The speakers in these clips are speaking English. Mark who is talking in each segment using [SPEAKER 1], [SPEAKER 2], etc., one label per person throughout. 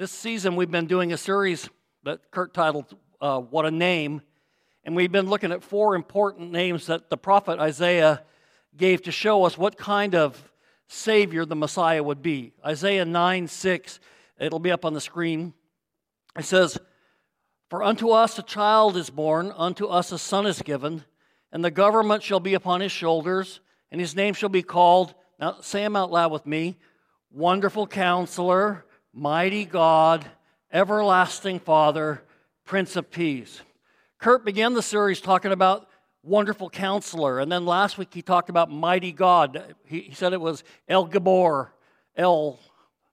[SPEAKER 1] This season, we've been doing a series that Kurt titled uh, What a Name. And we've been looking at four important names that the prophet Isaiah gave to show us what kind of Savior the Messiah would be. Isaiah 9 6, it'll be up on the screen. It says, For unto us a child is born, unto us a son is given, and the government shall be upon his shoulders, and his name shall be called, now say them out loud with me Wonderful Counselor Mighty God, Everlasting Father, Prince of Peace. Kurt began the series talking about Wonderful Counselor, and then last week he talked about Mighty God. He, he said it was El Gibbor, El,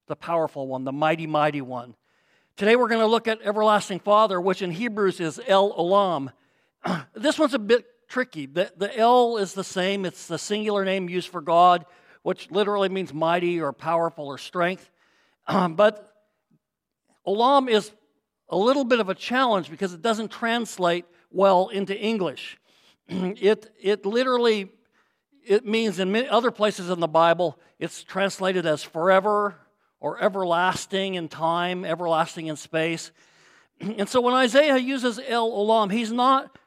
[SPEAKER 1] the powerful one, the mighty, mighty one. Today we're going to look at Everlasting Father, which in Hebrews is El Olam. this one's a bit tricky. The, the El is the same, it's the singular name used for God, which literally means mighty or powerful or strength. But Olam is a little bit of a challenge because it doesn't translate well into English. it, it literally it means in many other places in the Bible, it's translated as forever or everlasting in time, everlasting in space. And so when Isaiah uses El Olam, he's not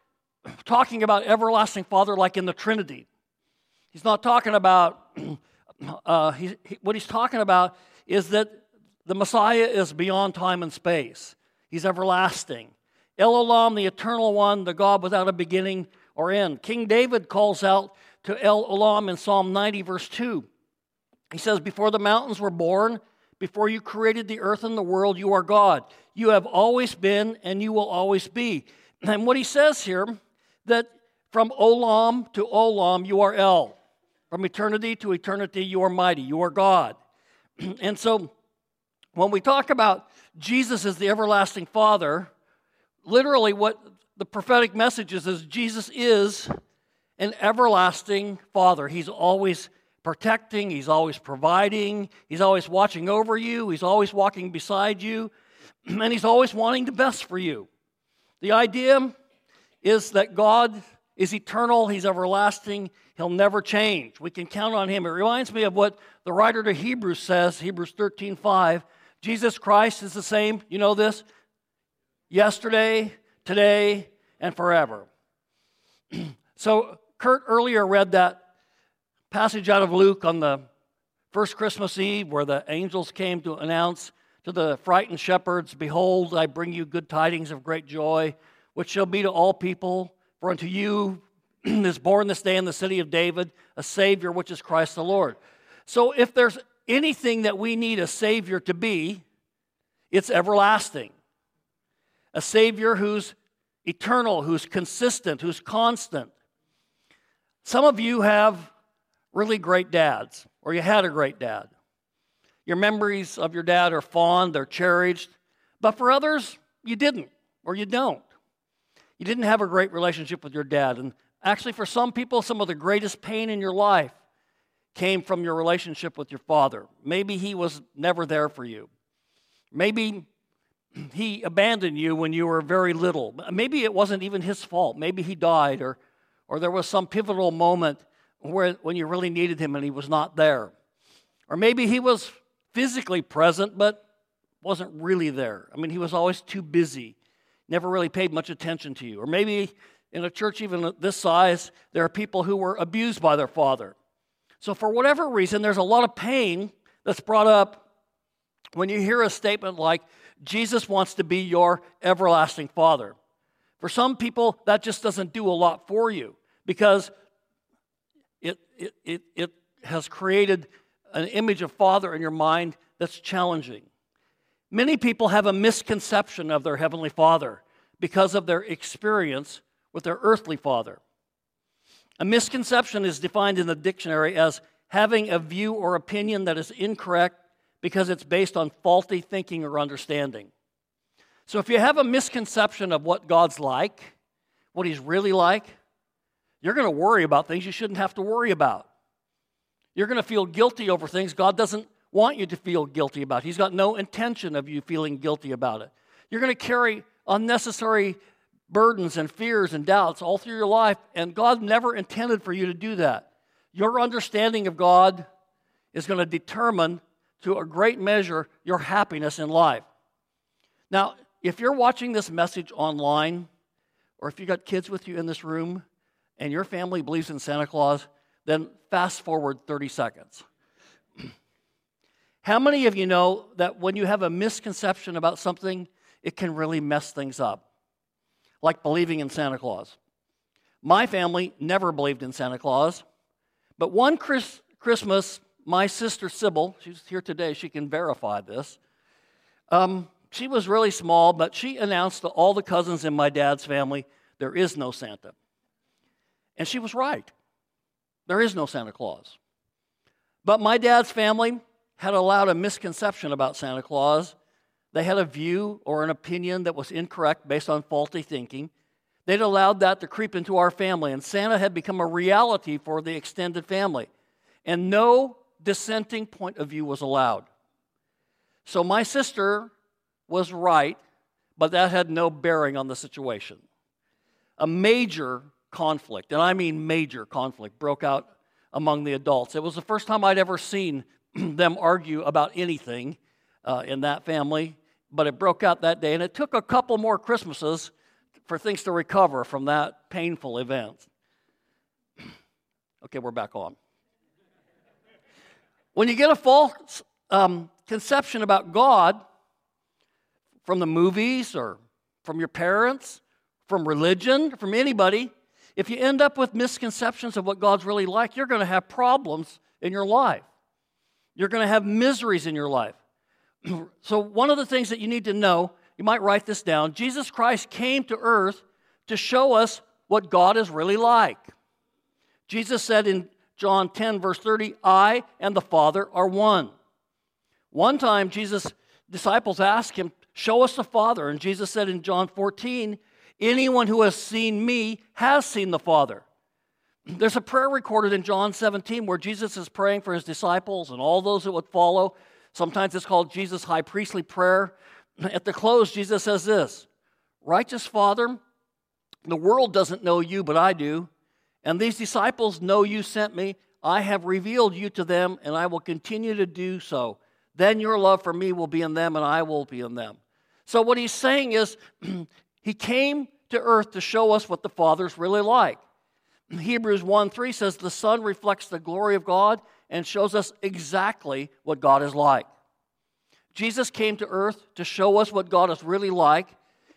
[SPEAKER 1] talking about everlasting Father like in the Trinity. He's not talking about, uh, he, he, what he's talking about is that the Messiah is beyond time and space, He's everlasting. El Olam, the eternal one, the God without a beginning or end. King David calls out to El Olam in Psalm 90, verse 2. He says, Before the mountains were born, before you created the earth and the world, you are God. You have always been and you will always be. And what he says here, that from Olam to Olam, you are El. From eternity to eternity, you are mighty. You are God. and so when we talk about Jesus as the everlasting Father, literally what the prophetic message is is Jesus is an everlasting Father. He's always protecting, He's always providing, He's always watching over you, He's always walking beside you, and He's always wanting the best for you. The idea is that God is eternal, He's everlasting, He'll never change. We can count on Him. It reminds me of what the writer to Hebrews says, Hebrews 13 5. Jesus Christ is the same, you know this, yesterday, today, and forever. so, Kurt earlier read that passage out of Luke on the first Christmas Eve where the angels came to announce to the frightened shepherds, Behold, I bring you good tidings of great joy, which shall be to all people. For unto you is born this day in the city of David a Savior, which is Christ the Lord. So, if there's anything that we need a Savior to be, it's everlasting. A Savior who's eternal, who's consistent, who's constant. Some of you have really great dads, or you had a great dad. Your memories of your dad are fond, they're cherished, but for others, you didn't, or you don't. You didn't have a great relationship with your dad. And actually, for some people, some of the greatest pain in your life came from your relationship with your father. Maybe he was never there for you. Maybe he abandoned you when you were very little. Maybe it wasn't even his fault. Maybe he died, or, or there was some pivotal moment where, when you really needed him and he was not there. Or maybe he was physically present but wasn't really there. I mean, he was always too busy, never really paid much attention to you. Or maybe in a church even this size, there are people who were abused by their father. So, for whatever reason, there's a lot of pain that's brought up when you hear a statement like, Jesus wants to be your everlasting Father. For some people, that just doesn't do a lot for you because it, it, it, it has created an image of Father in your mind that's challenging. Many people have a misconception of their Heavenly Father because of their experience with their earthly father. A misconception is defined in the dictionary as having a view or opinion that is incorrect because it's based on faulty thinking or understanding. So if you have a misconception of what God's like, what He's really like, you're going to worry about things you shouldn't have to worry about. You're going to feel guilty over things God doesn't want you to feel guilty about. He's got no intention of you feeling guilty about it. You're going to carry unnecessary burdens and fears and doubts all through your life, and God never intended for you to do that. Your understanding of God is going to determine, to a great measure, your happiness in life. Now, if you're watching this message online, or if you got kids with you in this room and your family believes in Santa Claus, then fast forward 30 seconds. How many of you know that when you have a misconception about something, it can really mess things up? Like believing in Santa Claus. My family never believed in Santa Claus, but one Chris, Christmas, my sister Sybil, she's here today, she can verify this. Um, she was really small, but she announced to all the cousins in my dad's family, there is no Santa. And she was right. There is no Santa Claus. But my dad's family had allowed a misconception about Santa Claus. They had a view or an opinion that was incorrect based on faulty thinking. They'd allowed that to creep into our family, and Santa had become a reality for the extended family. And no dissenting point of view was allowed. So my sister was right, but that had no bearing on the situation. A major conflict, and I mean major conflict, broke out among the adults. It was the first time I'd ever seen them argue about anything uh, in that family, but it broke out that day, and it took a couple more Christmases for things to recover from that painful event. okay, we're back on. When you get a false um, conception about God, from the movies or from your parents, from religion, from anybody, if you end up with misconceptions of what God's really like, you're going to have problems in your life. You're going to have miseries in your life. so, one of the things that you need to know, you might write this down Jesus Christ came to earth to show us what God is really like. Jesus said in John 10, verse 30, I and the Father are one. One time, Jesus' disciples asked him, Show us the Father. And Jesus said in John 14, Anyone who has seen me has seen the Father. There's a prayer recorded in John 17 where Jesus is praying for his disciples and all those that would follow. Sometimes it's called Jesus' high priestly prayer. At the close, Jesus says this Righteous Father, the world doesn't know you, but I do. And these disciples know you sent me. I have revealed you to them, and I will continue to do so then your love for me will be in them, and I will be in them. So, what he's saying is, he came to earth to show us what the Father's really like. Hebrews 1 3 says, The Son reflects the glory of God and shows us exactly what God is like. Jesus came to earth to show us what God is really like.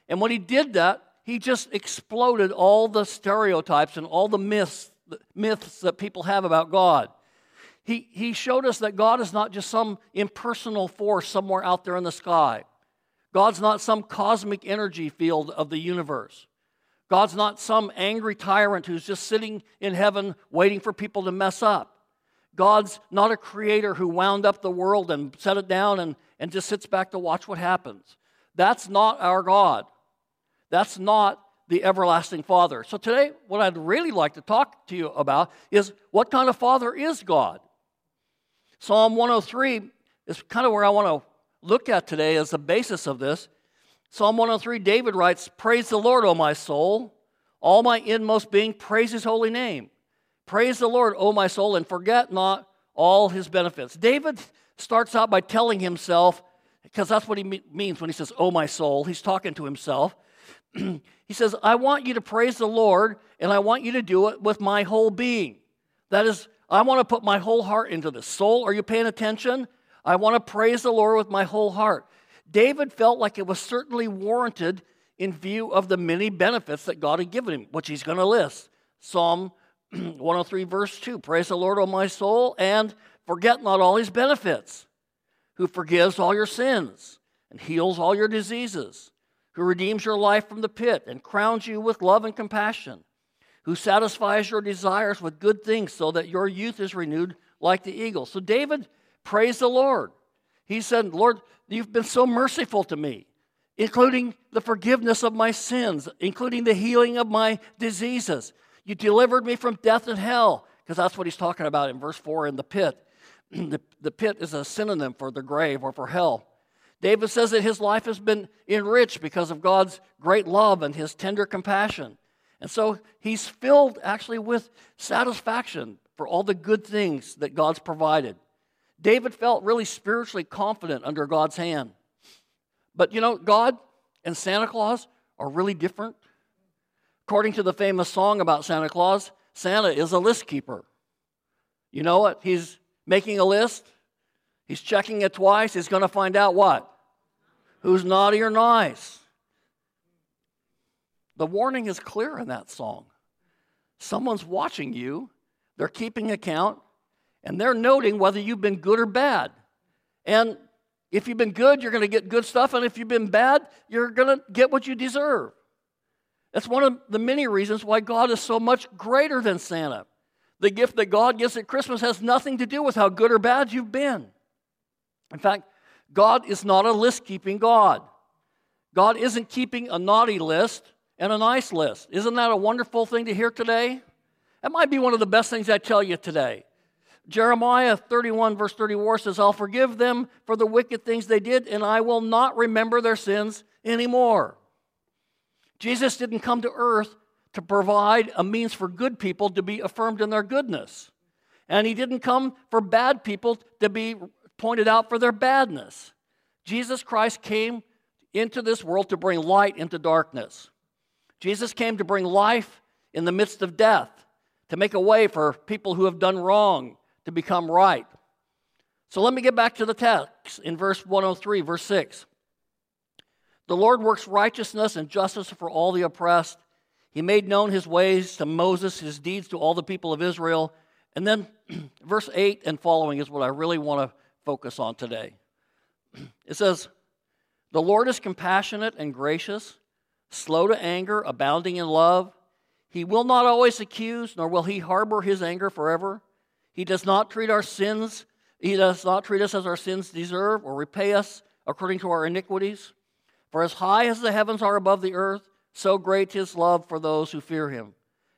[SPEAKER 1] And when he did that, he just exploded all the stereotypes and all the myths, myths that people have about God. He, he showed us that God is not just some impersonal force somewhere out there in the sky. God's not some cosmic energy field of the universe. God's not some angry tyrant who's just sitting in heaven waiting for people to mess up. God's not a creator who wound up the world and set it down and, and just sits back to watch what happens. That's not our God. That's not the everlasting Father. So, today, what I'd really like to talk to you about is what kind of Father is God? Psalm 103 is kind of where I want to look at today as the basis of this. Psalm 103, David writes, Praise the Lord, O my soul. All my inmost being, praise his holy name. Praise the Lord, O my soul, and forget not all his benefits. David starts out by telling himself, because that's what he means when he says, Oh my soul. He's talking to himself. he says, I want you to praise the Lord, and I want you to do it with my whole being. That is I want to put my whole heart into this. Soul, are you paying attention? I want to praise the Lord with my whole heart. David felt like it was certainly warranted in view of the many benefits that God had given him, which he's going to list. Psalm 103, verse 2 Praise the Lord, O my soul, and forget not all his benefits, who forgives all your sins and heals all your diseases, who redeems your life from the pit and crowns you with love and compassion who satisfies your desires with good things so that your youth is renewed like the eagle. So David praised the Lord. He said, Lord, you've been so merciful to me, including the forgiveness of my sins, including the healing of my diseases. You delivered me from death and hell, because that's what he's talking about in verse 4 in the pit. the, the pit is a synonym for the grave or for hell. David says that his life has been enriched because of God's great love and his tender compassion. And so he's filled actually with satisfaction for all the good things that God's provided. David felt really spiritually confident under God's hand. But you know, God and Santa Claus are really different. According to the famous song about Santa Claus, Santa is a list keeper. You know what? He's making a list, he's checking it twice, he's going to find out what? Who's naughty or nice. The warning is clear in that song. Someone's watching you, they're keeping account, and they're noting whether you've been good or bad. And if you've been good, you're going to get good stuff, and if you've been bad, you're going to get what you deserve. That's one of the many reasons why God is so much greater than Santa. The gift that God gives at Christmas has nothing to do with how good or bad you've been. In fact, God is not a list keeping God. God isn't keeping a naughty list and a nice list. Isn't that a wonderful thing to hear today? That might be one of the best things I tell you today. Jeremiah 31, verse 34 says, I'll forgive them for the wicked things they did, and I will not remember their sins anymore. Jesus didn't come to earth to provide a means for good people to be affirmed in their goodness. And he didn't come for bad people to be pointed out for their badness. Jesus Christ came into this world to bring light into darkness. Jesus came to bring life in the midst of death, to make a way for people who have done wrong to become right. So let me get back to the text in verse 103, verse 6. The Lord works righteousness and justice for all the oppressed. He made known his ways to Moses, his deeds to all the people of Israel. And then verse 8 and following is what I really want to focus on today. It says, The Lord is compassionate and gracious, slow to anger, abounding in love. He will not always accuse, nor will he harbor his anger forever. He does not treat our sins, he does not treat us as our sins deserve or repay us according to our iniquities. For as high as the heavens are above the earth, so great is his love for those who fear him.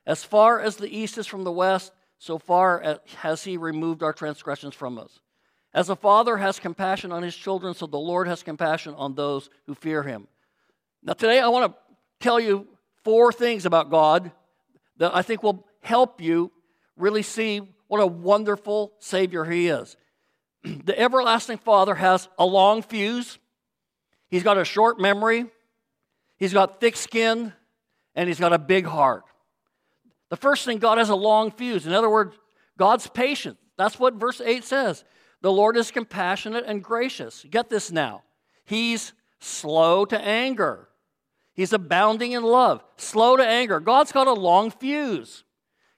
[SPEAKER 1] As far as the east is from the west, so far has he removed our transgressions from us. As a father has compassion on his children, so the Lord has compassion on those who fear him. Now, today I want to tell you four things about God that I think will help you really see what a wonderful Savior He is. The everlasting Father has a long fuse, He's got a short memory, He's got thick skin, and He's got a big heart. The first thing, God has a long fuse. In other words, God's patient. That's what verse 8 says. The Lord is compassionate and gracious. Get this now. He's slow to anger. He's abounding in love, slow to anger. God's got a long fuse.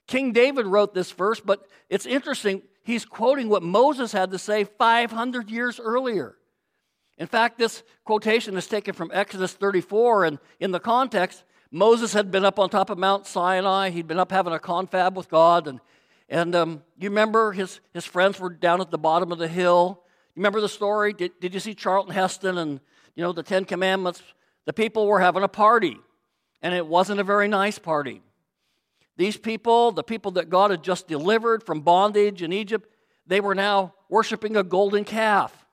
[SPEAKER 1] King David wrote this verse, but it's interesting. He's quoting what Moses had to say 500 years earlier. In fact, this quotation is taken from Exodus 34, and in the context, Moses had been up on top of Mount Sinai. He'd been up having a confab with God, and, and um, you remember his, his friends were down at the bottom of the hill. You remember the story? Did, did you see Charlton Heston and you know the Ten Commandments? The people were having a party, and it wasn't a very nice party. These people, the people that God had just delivered from bondage in Egypt, they were now worshiping a golden calf.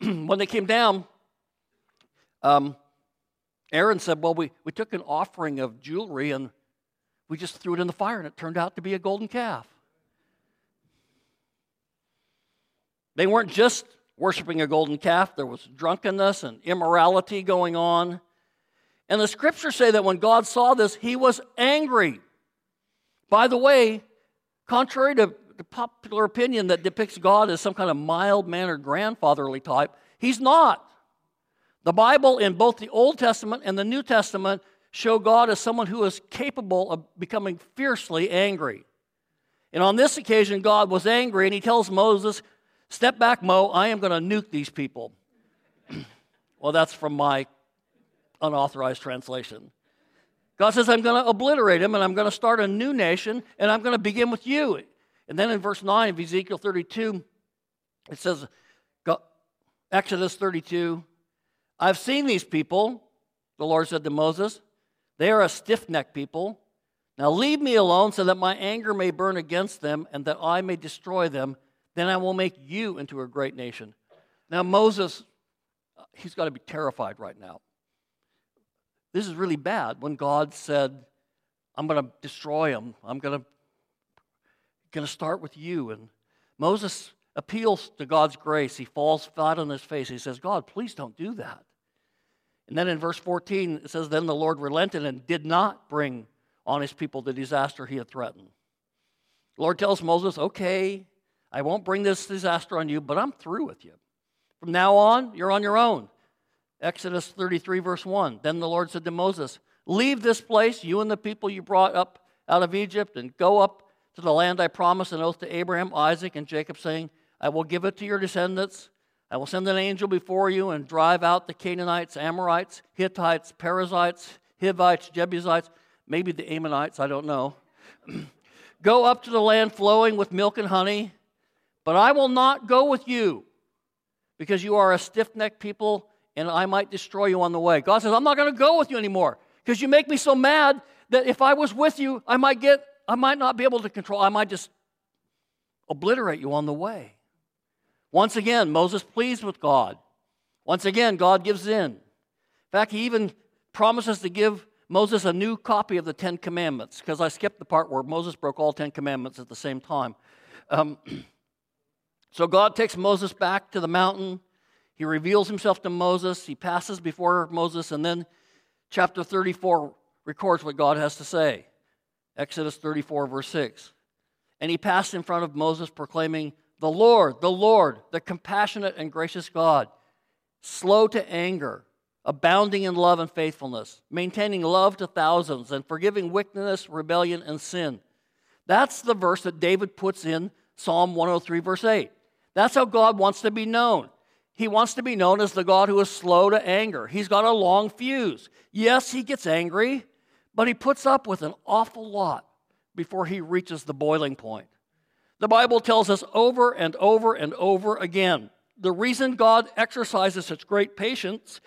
[SPEAKER 1] when they came down, um, Aaron said, Well, we, we took an offering of jewelry and we just threw it in the fire, and it turned out to be a golden calf. They weren't just worshiping a golden calf, there was drunkenness and immorality going on. And the scriptures say that when God saw this, he was angry. By the way, contrary to popular opinion that depicts God as some kind of mild mannered grandfatherly type, he's not. The Bible, in both the Old Testament and the New Testament, show God as someone who is capable of becoming fiercely angry. And on this occasion, God was angry, and he tells Moses, Step back, Mo, I am going to nuke these people. well, that's from my unauthorized translation. God says, I'm going to obliterate him and I'm going to start a new nation and I'm going to begin with you. And then in verse 9 of Ezekiel 32, it says, Exodus 32, I've seen these people, the Lord said to Moses. They are a stiff necked people. Now leave me alone so that my anger may burn against them and that I may destroy them. Then I will make you into a great nation. Now, Moses, he's got to be terrified right now. This is really bad when God said, I'm going to destroy them. I'm going to, going to start with you. And Moses appeals to God's grace. He falls flat on his face. He says, God, please don't do that. And then in verse 14, it says, Then the Lord relented and did not bring on his people the disaster he had threatened. The Lord tells Moses, Okay, I won't bring this disaster on you, but I'm through with you. From now on, you're on your own. Exodus 33, verse 1. Then the Lord said to Moses, Leave this place, you and the people you brought up out of Egypt, and go up to the land I promised an oath to Abraham, Isaac, and Jacob, saying, I will give it to your descendants. I will send an angel before you and drive out the Canaanites, Amorites, Hittites, Perizzites, Hivites, Jebusites, maybe the Ammonites, I don't know. go up to the land flowing with milk and honey, but I will not go with you because you are a stiff necked people and I might destroy you on the way. God says, I'm not going to go with you anymore because you make me so mad that if I was with you, I might get, I might not be able to control, I might just obliterate you on the way. Once again, Moses pleads with God. Once again, God gives in. In fact, he even promises to give Moses a new copy of the Ten Commandments, because I skipped the part where Moses broke all Ten Commandments at the same time. Um, so God takes Moses back to the mountain. He reveals himself to Moses. He passes before Moses, and then chapter 34 records what God has to say. Exodus 34, verse 6. And he passed in front of Moses, proclaiming, The Lord, the Lord, the compassionate and gracious God, slow to anger, abounding in love and faithfulness, maintaining love to thousands, and forgiving wickedness, rebellion, and sin. That's the verse that David puts in Psalm 103, verse 8. That's how God wants to be known. He wants to be known as the God who is slow to anger. He's got a long fuse. Yes, he gets angry, but he puts up with an awful lot before he reaches the boiling point. The Bible tells us over and over and over again the reason God exercises such great patience,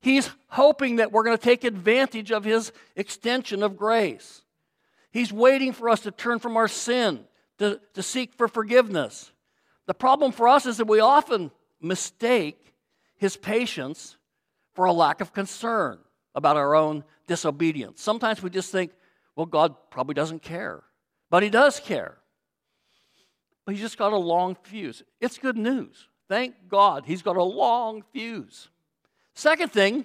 [SPEAKER 1] he's hoping that we're going to take advantage of his extension of grace. He's waiting for us to turn from our sin, to, to seek for forgiveness. The problem for us is that we often mistake his patience for a lack of concern about our own disobedience. Sometimes we just think, well, God probably doesn't care. But he does care. But he's just got a long fuse. It's good news. Thank God he's got a long fuse. Second thing,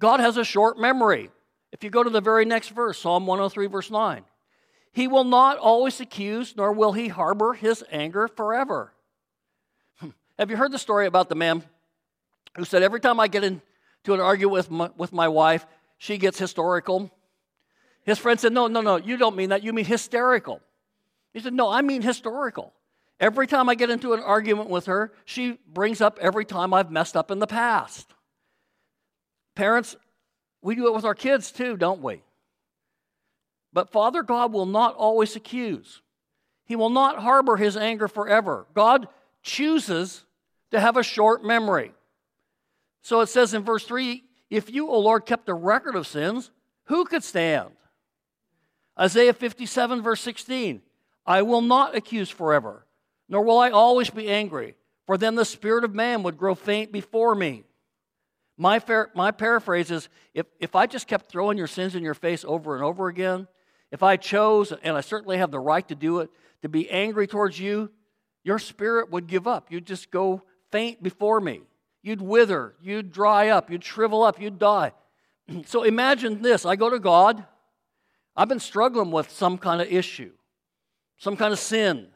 [SPEAKER 1] God has a short memory. If you go to the very next verse, Psalm 103, verse 9, he will not always accuse, nor will he harbor his anger forever. Have you heard the story about the man who said, Every time I get into an argument with my, with my wife, she gets historical? His friend said, No, no, no, you don't mean that. You mean hysterical. He said, No, I mean historical. Every time I get into an argument with her, she brings up every time I've messed up in the past. Parents, we do it with our kids too, don't we? But Father God will not always accuse. He will not harbor his anger forever. God chooses to have a short memory. So it says in verse 3 If you, O Lord, kept a record of sins, who could stand? Isaiah 57, verse 16 I will not accuse forever, nor will I always be angry, for then the spirit of man would grow faint before me. My, fair, my paraphrase is if, if I just kept throwing your sins in your face over and over again, if I chose, and I certainly have the right to do it, to be angry towards you, your spirit would give up. You'd just go faint before me. You'd wither, you'd dry up, you'd shrivel up, you'd die. so imagine this I go to God. I've been struggling with some kind of issue, some kind of sin.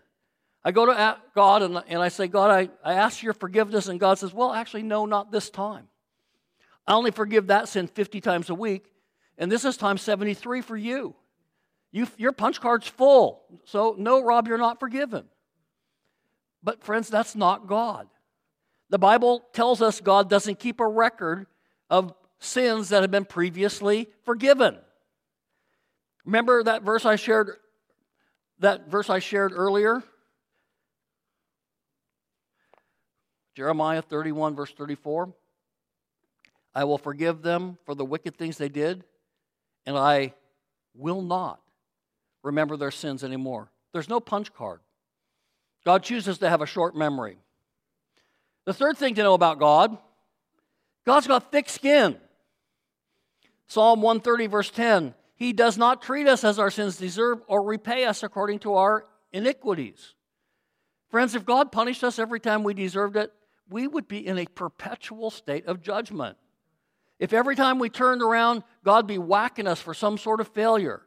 [SPEAKER 1] I go to God and, and I say, God, I, I ask your forgiveness. And God says, Well, actually, no, not this time. I only forgive that sin 50 times a week. And this is time 73 for you. You, your punch card's full. So, no, Rob, you're not forgiven. But, friends, that's not God. The Bible tells us God doesn't keep a record of sins that have been previously forgiven. Remember that verse I shared that verse I shared earlier? Jeremiah 31 verse 34. I will forgive them for the wicked things they did, and I will not remember their sins anymore. There's no punch card. God chooses to have a short memory. The third thing to know about God God's got thick skin. Psalm 130, verse 10 He does not treat us as our sins deserve or repay us according to our iniquities. Friends, if God punished us every time we deserved it, we would be in a perpetual state of judgment. If every time we turned around, God be whacking us for some sort of failure,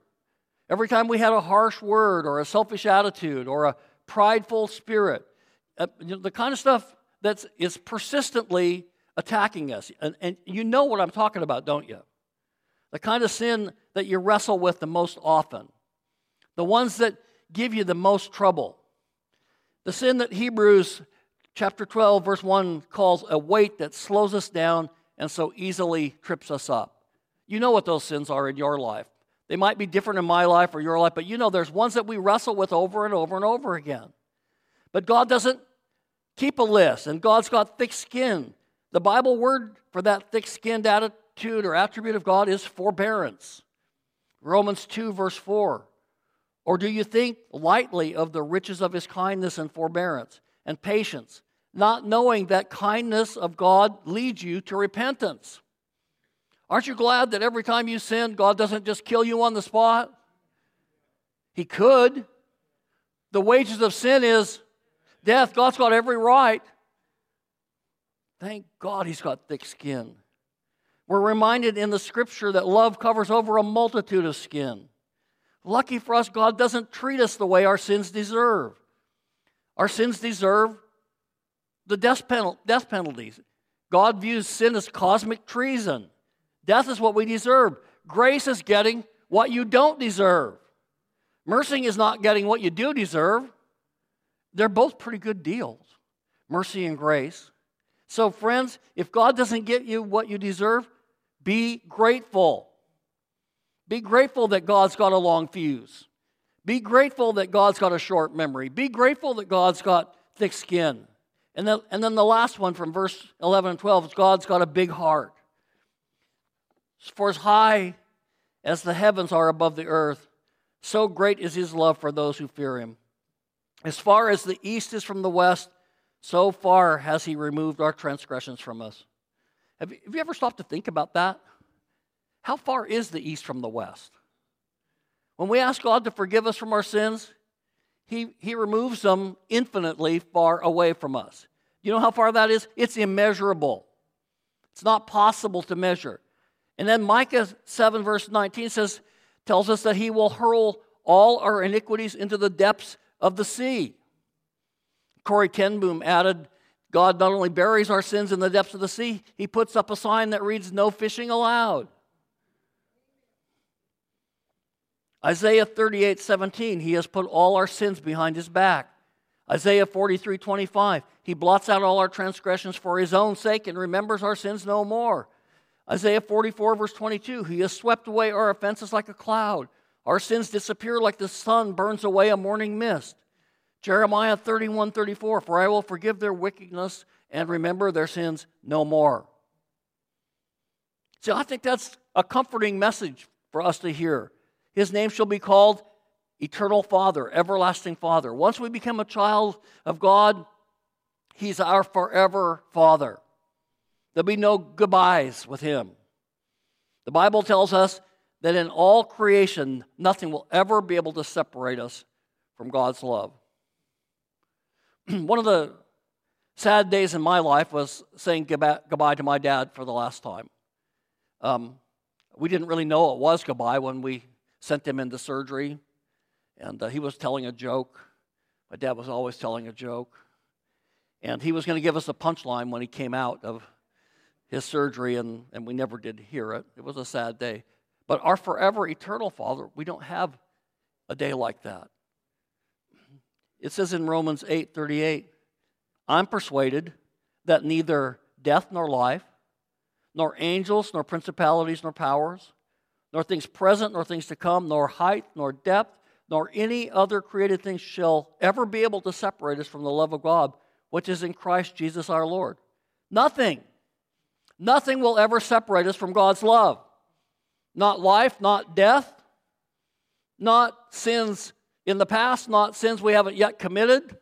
[SPEAKER 1] every time we had a harsh word or a selfish attitude or a prideful spirit, uh, the kind of stuff that is persistently attacking us. And, and you know what I'm talking about, don't you? The kind of sin that you wrestle with the most often, the ones that give you the most trouble. The sin that Hebrews chapter 12, verse 1 calls a weight that slows us down and so easily trips us up. You know what those sins are in your life. They might be different in my life or your life, but you know there's ones that we wrestle with over and over and over again. But God doesn't keep a list, and God's got thick skin. The Bible word for that thick skinned attitude or attribute of God is forbearance. Romans 2, verse 4. Or do you think lightly of the riches of his kindness and forbearance and patience, not knowing that kindness of God leads you to repentance? Aren't you glad that every time you sin, God doesn't just kill you on the spot? He could. The wages of sin is death. God's got every right. Thank God he's got thick skin. We're reminded in the scripture that love covers over a multitude of skin. Lucky for us, God doesn't treat us the way our sins deserve. Our sins deserve the death, penal- death penalties. God views sin as cosmic treason. Death is what we deserve. Grace is getting what you don't deserve. Mercy is not getting what you do deserve. They're both pretty good deals mercy and grace. So, friends, if God doesn't get you what you deserve, be grateful. Be grateful that God's got a long fuse. Be grateful that God's got a short memory. Be grateful that God's got thick skin. And then, and then the last one from verse 11 and 12 is God's got a big heart. For as high as the heavens are above the earth, so great is his love for those who fear him. As far as the east is from the west, so far has he removed our transgressions from us. Have you, have you ever stopped to think about that? How far is the east from the west? When we ask God to forgive us from our sins, he, he removes them infinitely far away from us. You know how far that is? It's immeasurable. It's not possible to measure. And then Micah 7, verse 19 says, tells us that he will hurl all our iniquities into the depths of the sea. Corrie ten Boom added, God not only buries our sins in the depths of the sea, he puts up a sign that reads, No fishing allowed. Isaiah 38, 17, he has put all our sins behind his back. Isaiah 43, 25, he blots out all our transgressions for his own sake and remembers our sins no more. Isaiah 44, verse 22, he has swept away our offenses like a cloud. Our sins disappear like the sun burns away a morning mist. Jeremiah 31 34, for I will forgive their wickedness and remember their sins no more. See, I think that's a comforting message for us to hear. His name shall be called Eternal Father, Everlasting Father. Once we become a child of God, He's our forever Father. There'll be no goodbyes with Him. The Bible tells us that in all creation, nothing will ever be able to separate us from God's love. one of the sad days in my life was saying goodbye to my dad for the last time. Um, we didn't really know it was goodbye when we sent him into surgery, and uh, he was telling a joke. My dad was always telling a joke. And he was going to give us a punchline when he came out of his surgery, and, and we never did hear it. It was a sad day. But our forever eternal Father, we don't have a day like that. It says in Romans 8 38, I'm persuaded that neither death nor life, nor angels, nor principalities, nor powers, nor things present, nor things to come, nor height, nor depth, nor any other created thing shall ever be able to separate us from the love of God, which is in Christ Jesus our Lord. Nothing, nothing will ever separate us from God's love. Not life, not death, not sins in the past, not sins we haven't yet committed.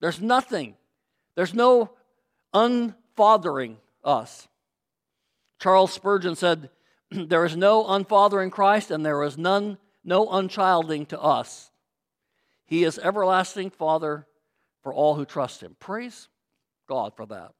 [SPEAKER 1] There's nothing. There's no unfathering us. Charles Spurgeon said, There is no unfathering Christ, and there is none, no unchilding to us. He is everlasting Father for all who trust him. Praise God for that.